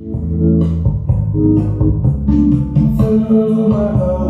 Through my heart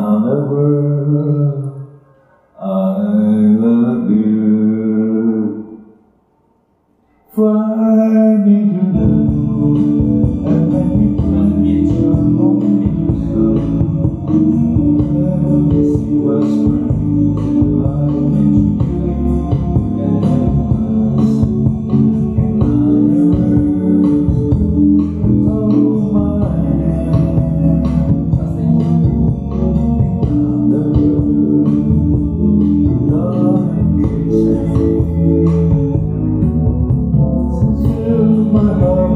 other words, I love you. Fly my heart.